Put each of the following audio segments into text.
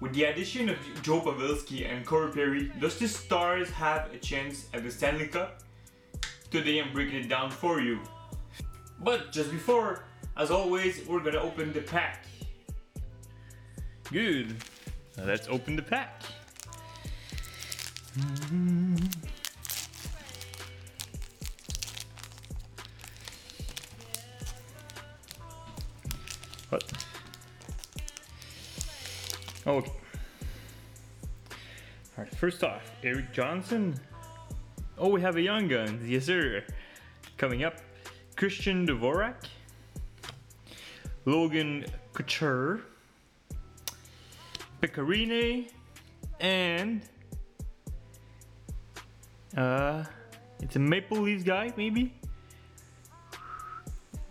With the addition of Joe Pavelski and Corey Perry, does the Stars have a chance at the Stanley Cup? Today I'm breaking it down for you. But just before, as always, we're gonna open the pack. Good. Now let's open the pack. What? Okay. Alright, first off, Erik Johnson. Oh, we have a young gun. Yes, sir. Coming up, Christian Dvorak. Logan Couture. Pecorine. And... Uh, it's a Maple Leafs guy, maybe?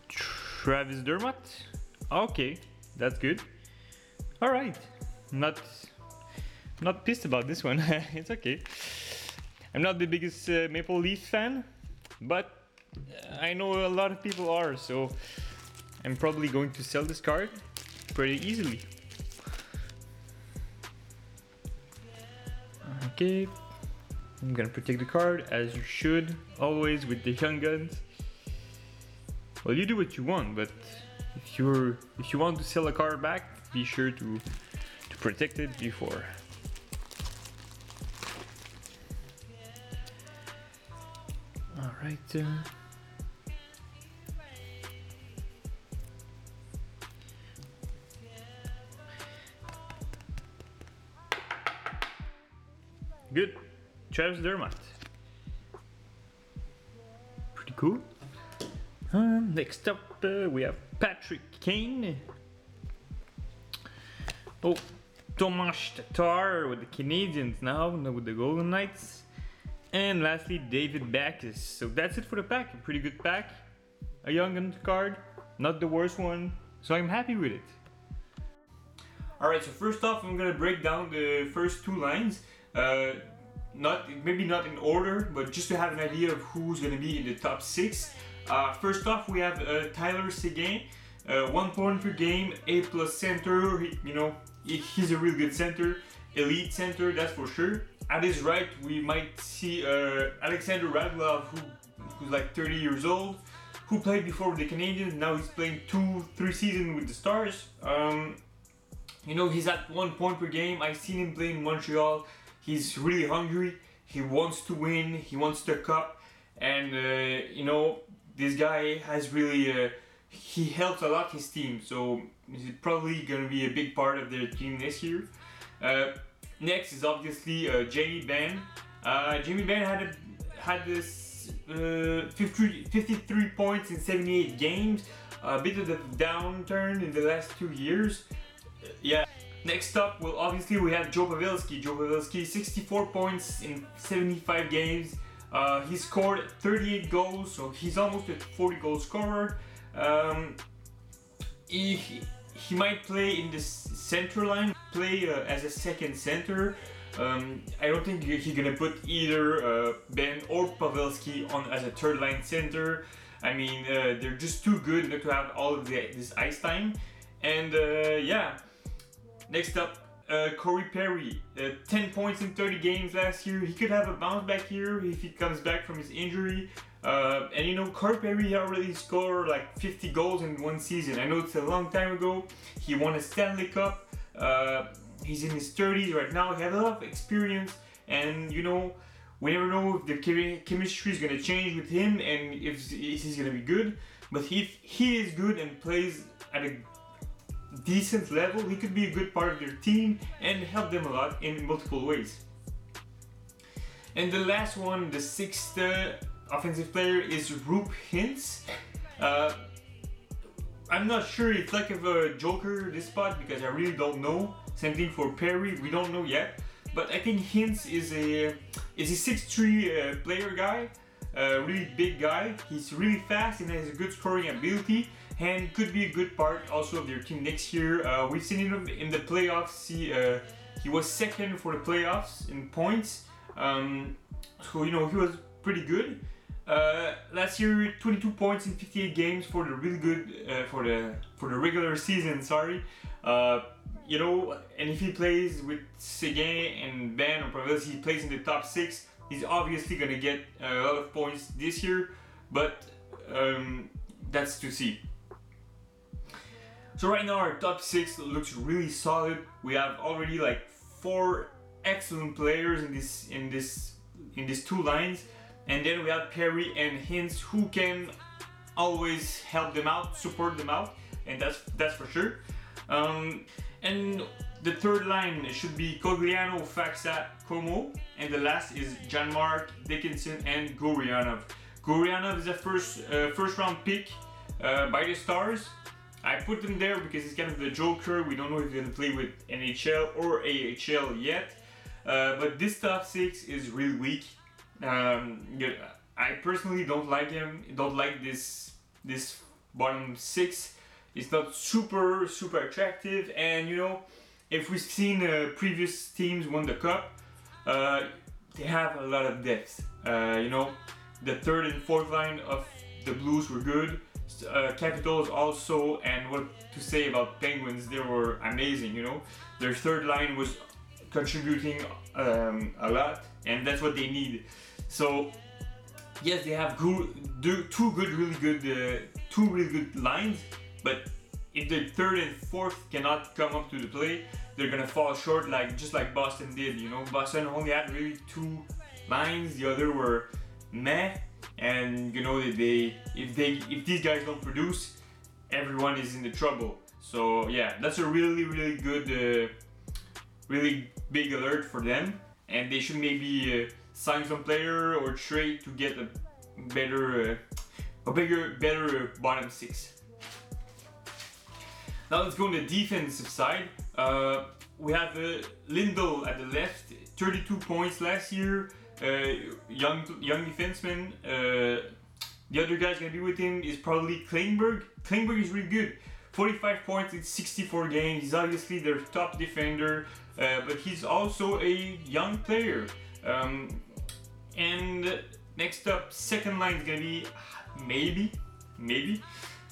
Travis Dermott. Okay, that's good. All right, not not pissed about this one. it's okay. I'm not the biggest uh, Maple Leaf fan, but I know a lot of people are, so I'm probably going to sell this card pretty easily. Okay, I'm gonna protect the card as you should, always with the young guns. Well, you do what you want, but if you're if you want to sell a car back, be sure to it before. All right. Uh, good. Travis Dermott. Pretty cool. Um, next up, uh, we have Patrick Kane. Oh, Tomas Tatar with the Canadiens now, with the Golden Knights. And lastly, David Backes. So that's it for the pack. A pretty good pack. A young card, not the worst one. So I'm happy with it. Alright, so first off, I'm gonna break down the first two lines. Uh, not maybe not in order, but just to have an idea of who's gonna be in the top six. Uh, first off, we have uh, Tyler Seguin, uh, one point per game, A plus center. He, you know, he, he's a real good center, elite center, that's for sure. At his right, we might see uh, Alexander Radulov, who, who's like 30 years old, who played before with the Canadiens. Now he's playing two, three seasons with the Stars. Um, you know, he's at one point per game. I've seen him play in Montreal. He's really hungry. He wants to win. He wants the cup, and uh, you know this guy has really uh, he helps a lot his team so he's probably gonna be a big part of their team this year uh, next is obviously uh, Jamie Benn uh, Jamie Benn had a, had this uh, 50, 53 points in 78 games a bit of a downturn in the last two years yeah Next up, well, obviously we have Joe Pavelski. Joe Pavelski, 64 points in 75 games. Uh, he scored 38 goals, so he's almost a 40 goal scorer. Um, he, he might play in the center line, play uh, as a second center. Um, I don't think he's gonna put either uh, Benn or Pavelski on as a third line center. I mean, uh, they're just too good not to have all of the, this ice time. And uh, yeah, next up, uh, Corey Perry, uh, 10 points in 30 games last year. He could have a bounce back here if he comes back from his injury. Uh, and you know, Corey Perry already scored like 50 goals in one season. I know it's a long time ago. He won a Stanley Cup. Uh, he's in his 30s right now. He has a lot of experience. And you know, we never know if the chemistry is going to change with him and if he's going to be good. But if he is good and plays at a decent level, he could be a good part of their team and help them a lot in multiple ways. And the last one, the sixth uh, offensive player is Roope Hintz. Uh, I'm not sure if like of a joker this spot because I really don't know. Same thing for Perry, we don't know yet. But I think Hintz is a is a 6'3 uh, player guy, a really big guy. He's really fast and has a good scoring ability and could be a good part also of their team next year. Uh, we've seen him in the playoffs. He, uh, he was second for the playoffs in points. Um, so you know he was pretty good. Uh, last year, 22 points in 58 games for the really good uh, for the for the regular season. Sorry, uh, you know, and if he plays with Seguin and Benn or Providence, he plays in the top six. He's obviously gonna get a lot of points this year, but um, that's to see. So right now our top six looks really solid. We have already like four excellent players in this in this in these two lines, and then we have Perry and Hintz who can always help them out, support them out, and that's that's for sure. Um, and the third line should be Cogliano, Faksa, Comeau, and the last is Janmark, Dickinson, and Gurianov. Gurianov is a first uh, first round pick uh, by the Stars. I put him there because he's kind of the joker. We don't know if he's gonna play with NHL or AHL yet. Uh, but this top six is really weak. Um, I personally don't like him. Don't like this this bottom six. It's not super super attractive. And you know, if we've seen uh, previous teams won the cup, uh, they have a lot of depth. Uh, you know, the third and fourth line of the Blues were good uh, Capitals also, and what to say about Penguins? They were amazing. You know, their third line was contributing um, a lot, and that's what they need. So yes, they have two good, really good, uh, two really good lines, but if the third and fourth cannot come up to the play, they're gonna fall short, like just like Boston did. You know, Boston only had really two lines; the other were meh and you know they if they if these guys don't produce everyone is in the trouble so yeah that's a really really good uh, really big alert for them and they should maybe uh, sign some player or trade to get a better uh, a bigger better bottom six now let's go on the defensive side uh, we have uh, Lindell at the left 32 points last year uh, young young defenseman. Uh, the other guy's gonna be with him is probably Klingberg. Klingberg is really good. 45 points in 64 games. He's obviously their top defender, uh, but he's also a young player. Um, and next up, second line is gonna be maybe, maybe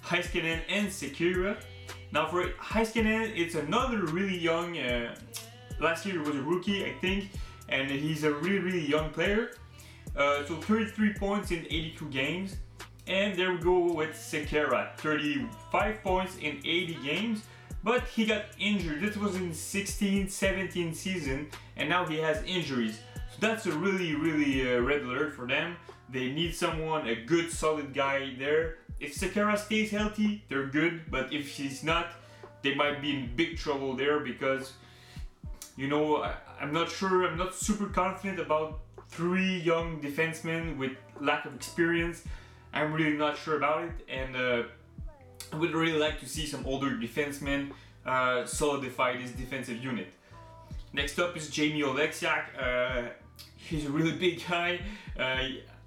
Heiskanen and Sekera. Now for Heiskanen, it's another really young. Uh, last year was a rookie, I think and he's a really, really young player. Uh, so 33 points in 82 games. And there we go with Sekera, 35 points in 80 games. But he got injured. This was in 16 17 season, and now he has injuries. So that's a really, really uh, red alert for them. They need someone, a good, solid guy there. If Sekera stays healthy, they're good. But if he's not, they might be in big trouble there because you know, I, am not sure, I'm not super confident about three young defensemen with lack of experience. I'm really not sure about it, and uh, I would really like to see some older defensemen uh, solidify this defensive unit. Next up is Jamie Oleksiak. Uh, he's a really big guy, uh,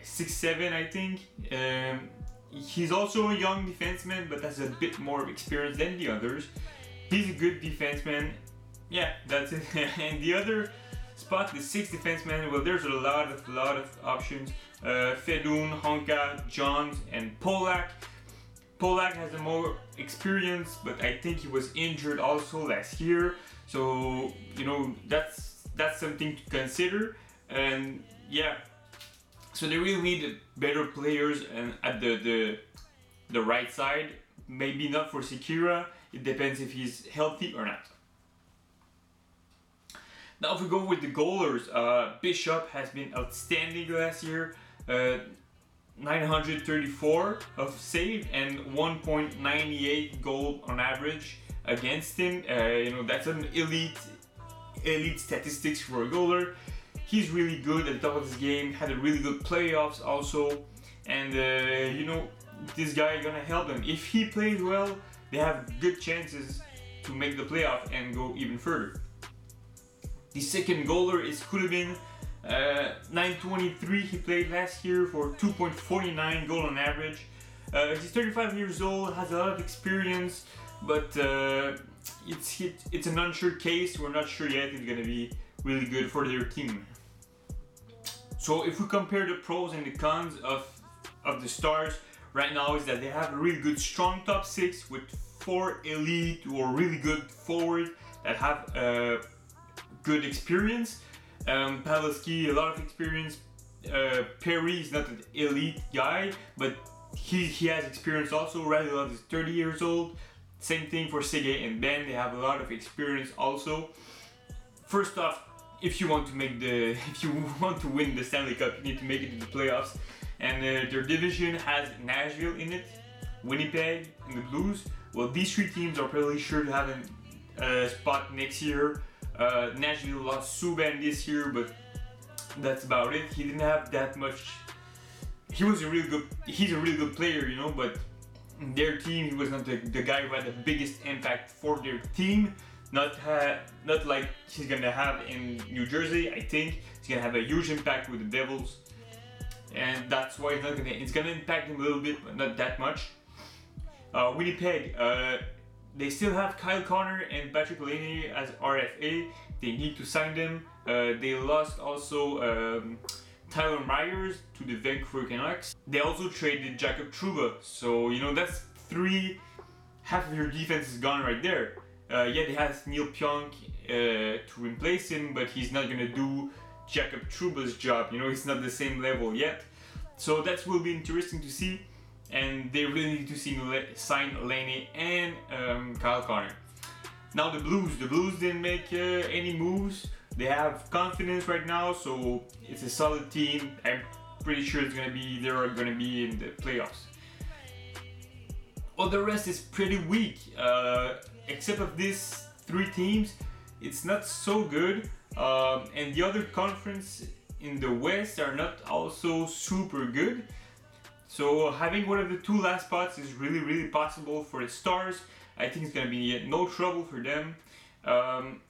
six seven, I think. Um, he's also a young defenseman, but has a bit more experience than the others. He's a good defenseman yeah, that's it. and the other spot, the sixth defenseman, well, there's a lot of lot of options. Uh, Fedun, Honka, Johns, and Polak. Polak has a more experience, but I think he was injured also last year. So you know that's that's something to consider. And yeah, so they really need better players and at the the the right side. Maybe not for Sekera. It depends if he's healthy or not. Now if we go with the goalers, uh, Bishop has been outstanding last year. Uh, 934 of save and 1.98 goal on average against him. Uh, you know that's an elite, elite statistics for a goaler. He's really good at the top of his game. Had a really good playoffs also, and uh, you know this guy gonna help them. If he plays well, they have good chances to make the playoff and go even further. The second goaler is Khudobin. Uh, 923 he played last year for 2.49 goal on average. Uh, he's 35 years old, has a lot of experience, but uh, it's it's an unsure case. We're not sure yet if it's gonna be really good for their team. So if we compare the pros and the cons of of the Stars right now, is that they have a really good strong top six with four elite or really good forward that have uh, good experience. Um, a lot of experience. Uh, Perry is not an elite guy, but he, he has experience also. Radulov is 30 years old. Same thing for Sergey and Benn. They have a lot of experience also. First off, if you want to make the if you want to win the Stanley Cup, you need to make it to the playoffs. And uh, their division has Nashville in it, Winnipeg, and the Blues. Well, these three teams are probably sure to have a uh, spot next year. Uh, Nashville lost Subban this year, but that's about it. He didn't have that much. He was a really good. He's a really good player, you know, but their team, he was not the, the guy who had the biggest impact for their team. Not ha- not like he's gonna have in New Jersey. I think he's gonna have a huge impact with the Devils, and that's why it's not gonna. It's gonna impact him a little bit, but not that much. Uh, Winnipeg, uh, they still have Kyle Connor and Patrik Laine as RFA. They need to sign them. Uh, they lost also um, Tyler Myers to the Vancouver Canucks. They also traded Jacob Trouba. So, you know, that's three, half of your defense is gone right there. Uh, yeah, they have Neal Pionk uh, to replace him, but he's not gonna do Jacob Trouba's job. You know, he's not the same level yet. So that will be interesting to see and they really need to see, sign Laine and um, Kyle Connor. Now the Blues, the Blues didn't make uh, any moves. They have confidence right now, so it's a solid team. I'm pretty sure it's gonna be they're gonna be in the playoffs. Well, the rest is pretty weak, uh, except of these three teams. It's not so good, um, and the other conference in the West are not also super good. So having one of the two last spots is really, really possible for the Stars. I think it's gonna be no trouble for them. Um,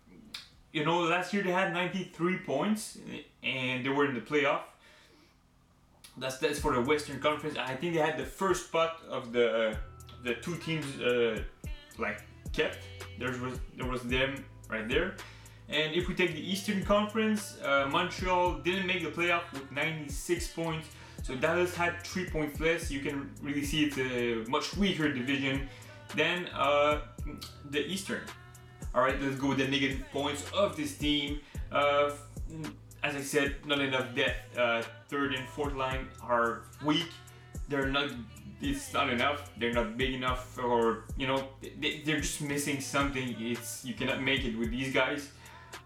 you know, last year they had 93 points and they were in the playoff. That's that's for the Western Conference. I think they had the first spot of the uh, the two teams uh, like kept. There was there was them right there. And if we take the Eastern Conference, uh, Montreal didn't make the playoff with 96 points. So Dallas had three points less. You can really see it's a much weaker division than uh, the Eastern. All right, let's go with the negative points of this team. Uh, as I said, not enough depth. Uh, third and fourth line are weak. They're not. It's not enough. They're not big enough, or you know, they, they're just missing something. It's you cannot make it with these guys.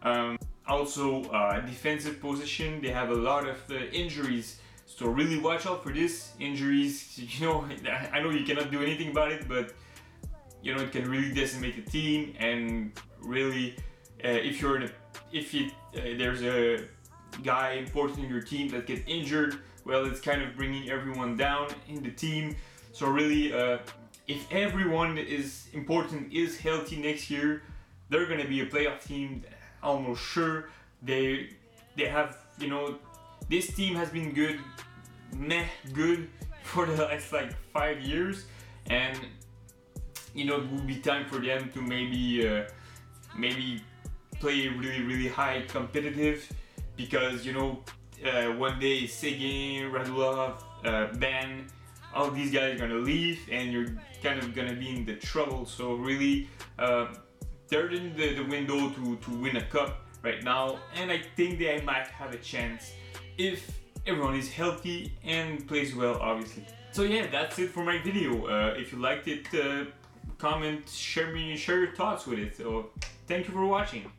Um, also, uh, defensive position. They have a lot of uh, injuries so really watch out for this injuries. You know, I know you cannot do anything about it, but you know it can really decimate the team. And really, uh, if you're in a, if it, uh, there's a guy important in your team that gets injured, well, it's kind of bringing everyone down in the team. So really, uh, if everyone is important is healthy next year, they're gonna be a playoff team. Almost sure. They they have you know this team has been good, meh good for the last like five years, and you know it would be time for them to maybe uh, maybe play really really high competitive because you know uh, one day Seguin, Radulov, uh, Benn, all these guys are gonna leave and you're kind of gonna be in the trouble. So really, uh, they're in the, the window to, to win a cup right now, and I think they might have a chance if everyone is healthy and plays well, obviously. So yeah, that's it for my video. Uh, if you liked it, uh, comment, share me, share your thoughts with it. So thank you for watching.